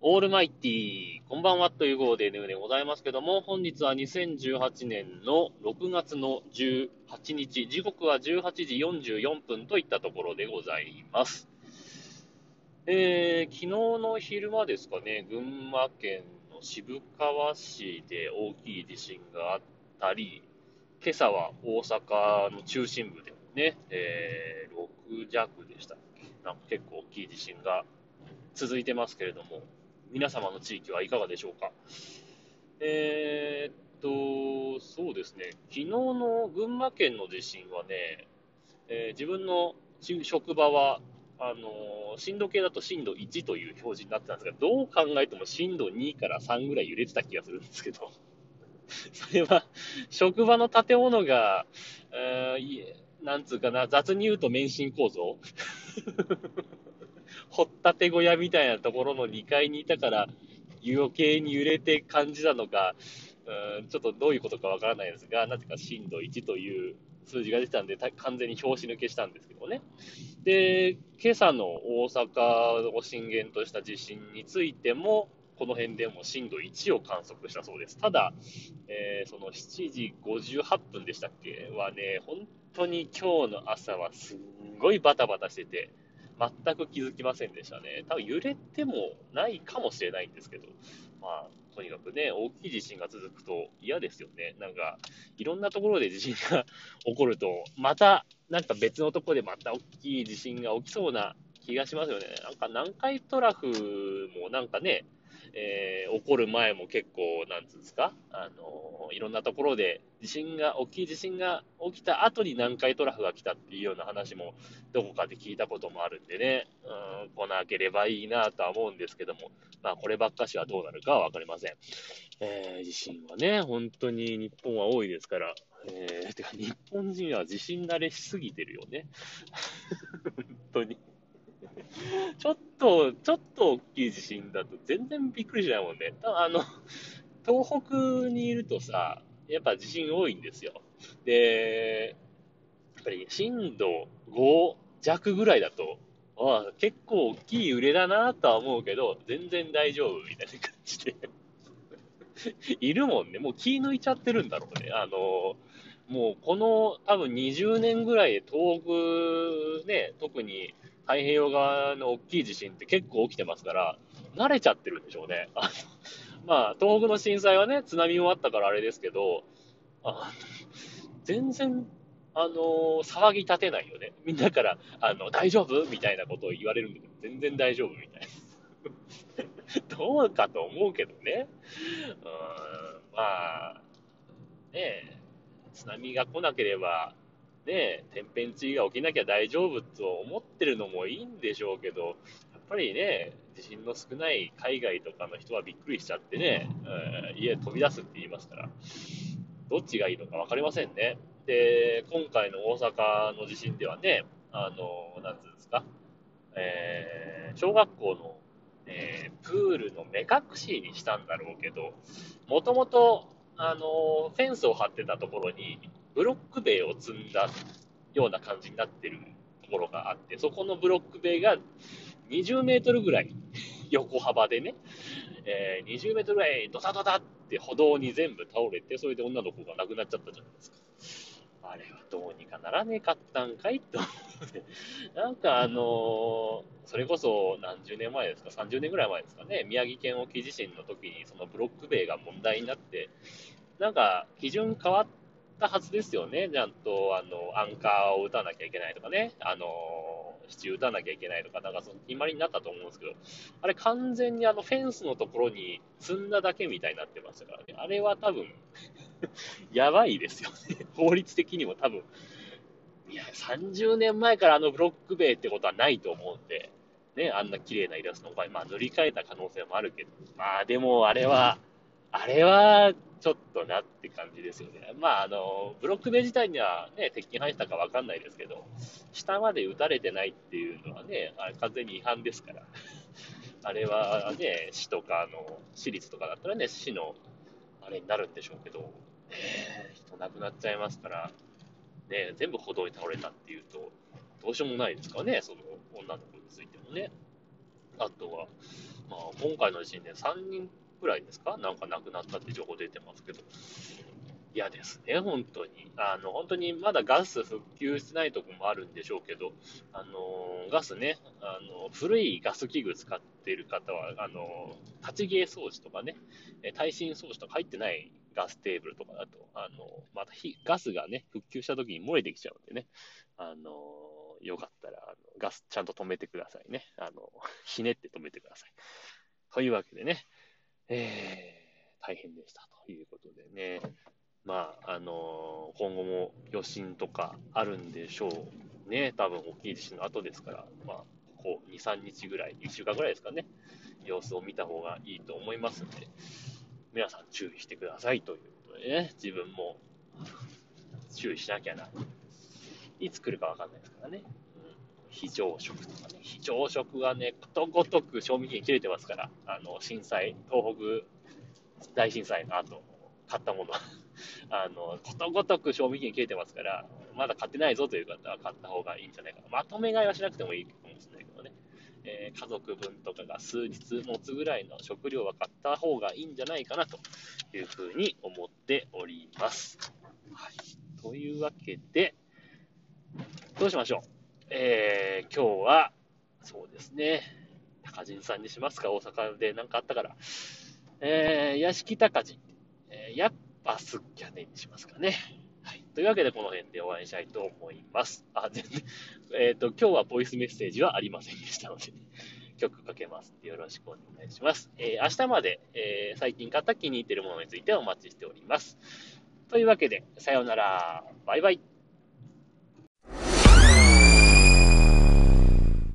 オールマイティーこんばんはという号ででございますけども、本日は2018年の6月の18日、時刻は18時44分といったところでございます。えー、昨日の昼間ですかね、群馬県の渋川市で大きい地震があったり、今朝は大阪の中心部でね、えー、6弱でしたっけなんか結構大きい地震が続いてますけれども、皆様の地域はいかがでしょうか？えー、っと、そうですね、昨日の群馬県の地震はね、えー、自分の職場は、あの、震度計だと震度1という表示になってたんですが、どう考えても震度2から3ぐらい揺れてた気がするんですけど、それは、職場の建物が、えー、なんつうかな、雑に言うと免震構造。掘ったて小屋みたいなところの2階にいたから、余計に揺れて感じたのか、うんちょっとどういうことかわからないですが、なぜか震度1という数字が出たんで、完全に拍子抜けしたんですけどね。で、今朝の大阪を震源とした地震についても、この辺でも震度1を観測したそうです。ただ、えー、その7時58分でしたっけ？はね、本当に今日の朝はすんごいバタバタしてて、全く気づきませんでしたね。多分揺れてもないかもしれないんですけど、まあ、とにかくね、大きい地震が続くと嫌ですよね。なんか、いろんなところで地震が起こると、また、なんか別のところでまた大きい地震が起きそうな気がしますよね。なんか南海トラフもなんかね、えー、起こる前も結構、なんつうんですか、あのー、いろんなところで地震が、大きい地震が起きた後に南海トラフが来たっていうような話もどこかで聞いたこともあるんでね、うん、来なければいいなとは思うんですけども、まあこればっかしはどうなるかはわかりません。えー、地震はね、本当に日本は多いですから、えー、てか日本人は地震慣れしすぎてるよね。本当に。ちょっと、ちょっと大きい地震だと全然びっくりしないもんね。あの、東北にいるとさ、やっぱ地震多いんですよ。で、やっぱり震度5弱ぐらいだと、ああ結構大きい揺れだなとは思うけど、全然大丈夫みたいな感じで。いるもんね。もう気抜いちゃってるんだろうね。あの、もうこの多分20年ぐらいで東北ね、特に太平洋側の大きい地震って結構起きてますから、慣れちゃってるんでしょうね。あのまあ、東北の震災はね、津波もあったからあれですけど、あ全然、あの、騒ぎ立てないよね。みんなから、あの、大丈夫？みたいなことを言われるんだけど、全然大丈夫みたいな。どうかと思うけどね。うん、まあ、ねえ、津波が来なければ、ね、天変地異が起きなきゃ大丈夫と思ってるのもいいんでしょうけど、やっぱりね、地震の少ない海外とかの人はびっくりしちゃってね、うん、家飛び出すって言いますから、どっちがいいのか分かりませんね。で、今回の大阪の地震ではね、あの、なんつうんですか、えー、小学校の、えー、プールの目隠しにしたんだろうけど、もともと、あの、フェンスを張ってたところに、ブロック塀を積んだような感じになってるところがあって、そこのブロック塀が20メートルぐらい 横幅でね、えー、20メートルぐらいドタドタって歩道に全部倒れて、それで女の子が亡くなっちゃったじゃないですか。あれはどうにかならねえかったんかいと思って。なんかあの、それこそ何十年前ですか、30年ぐらい前ですかね、宮城県沖地震の時にそのブロック塀が問題になって、なんか基準変わったはずですよね。ちゃんと、あの、アンカーを打たなきゃいけないとかね、あの、支柱打たなきゃいけないとか、なんかその決まりになったと思うんですけど、あれ完全にあのフェンスのところに積んだだけみたいになってましたからね。あれは多分 やばいですよね。法律的にも多分。いや、30年前からあのブロック塀ってことはないと思うんで、ね、あんな綺麗なイラストの場合、まあ塗り替えた可能性もあるけど、まあでもあれは、あれはちょっとなって感じですよね。まあ、あの、ブロック塀自体にはね、鉄筋入ったかわかんないですけど、下まで打たれてないっていうのはね、あれ完全に違反ですから。あれはね、市とかの、私立とかだったらね、市のあれになるんでしょうけど、ね、人亡くなっちゃいますから、ね、全部歩道に倒れたっていうと、どうしようもないですかね、その女の子についてもね。あとは、まあ、今回の地震で3人くらいですか？なんか亡くなったって情報出てますけど、嫌ですね、本当に。あの、本当にまだガス復旧してないとこもあるんでしょうけど、あの、ガスね、あの、古いガス器具使ってる方は、あの、立ち芸装置とかね、耐震装置とか入ってないガステーブルとかだと、あの、また火ガスがね、復旧した時に漏れてきちゃうんでね、あの、よかったら、あのガスちゃんと止めてくださいね。あの、ひねって止めてください。というわけでね、えー、大変でしたということでね、まあ、あの今後も余震とかあるんでしょうね。多分大きい地震の後ですから、まあ、こう、2、3日ぐらい、1週間ぐらいですかね、様子を見た方がいいと思いますんで、皆さん注意してくださいということでね、自分も注意しなきゃな。いつ来るかわかんないですからね。非常食とかね、非常食はね、ことごとく賞味期限切れてますから、あの、震災、東北大震災の後、買ったもの、あの、ことごとく賞味期限切れてますから、まだ買ってないぞという方は買った方がいいんじゃないかな。まとめ買いはしなくてもいいかもしれないけどね。えー、家族分とかが数日持つぐらいの食料は買った方がいいんじゃないかなというふうに思っております。はい。というわけで、どうしましょうえー、今日は、そうですね、高人さんにしますか、大阪で何かあったから。えー、屋敷高人、えー、やっぱすっきゃねにしますかね。はい。というわけで、この辺で終わりにしたいと思います。あ、全然、えっ、ー、と、今日はボイスメッセージはありませんでしたので、曲かけますよろしくお願いします。えー、明日まで、えー、最近買った気に入っているものについてお待ちしております。というわけで、さようなら。バイバイ。